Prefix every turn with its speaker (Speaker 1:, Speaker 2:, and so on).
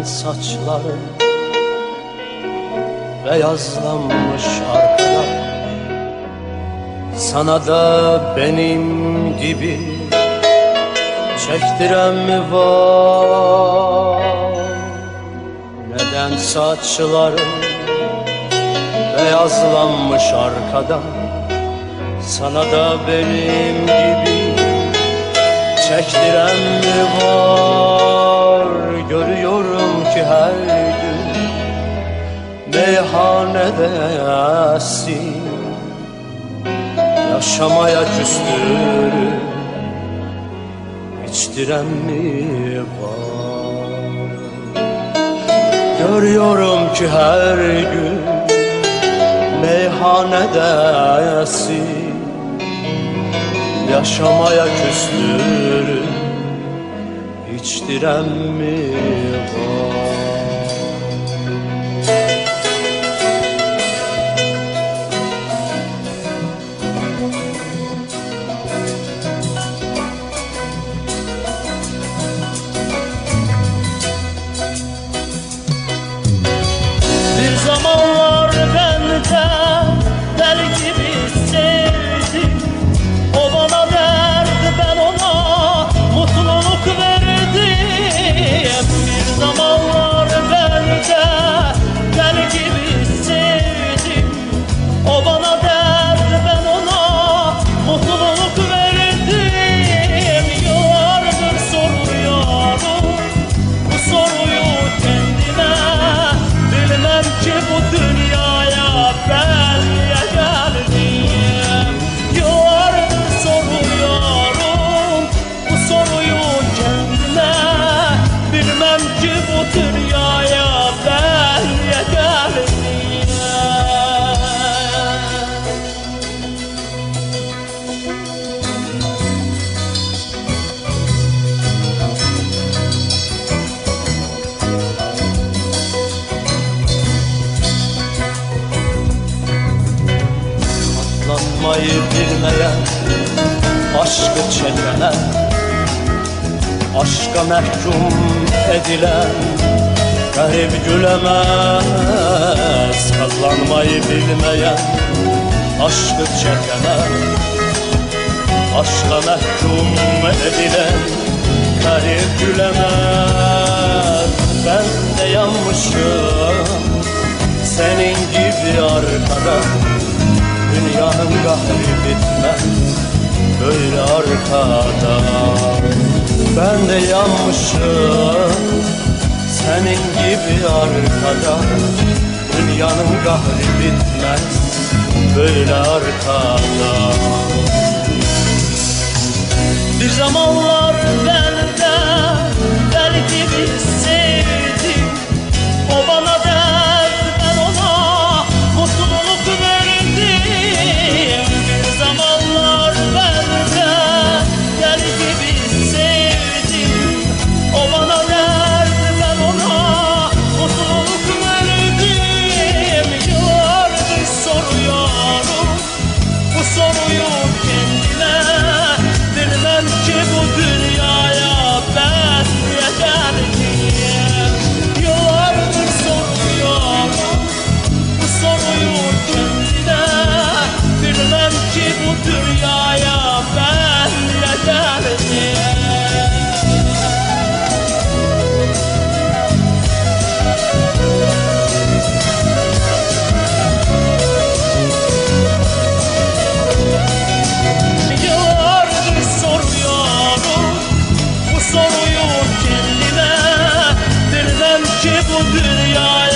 Speaker 1: Neden saçların beyazlanmış arkada Sana da benim gibi çektiren mi var? Neden saçların beyazlanmış arkada Sana da benim gibi çektiren mi var meyhanedesin Yaşamaya küstürüp içtiren mi var? Görüyorum ki her gün meyhanedesin Yaşamaya küstürüp içtiren mi var Bilmeyen Aşkı çekene Aşka mahkum edilen Garip gülemez Katlanmayı bilmeyen Aşkı çekene Aşka mahkum edilen Garip gülemez. Ben de yanmışım Senin gibi arkadaş Dünyanın kahri bitmez Böyle arkada Ben de yanmışım Senin gibi arkada Dünyanın kahri bitmez. Böyle arkada.
Speaker 2: Bir zamanlar ben soruyu kendime. Bilmem ki bu dünyaya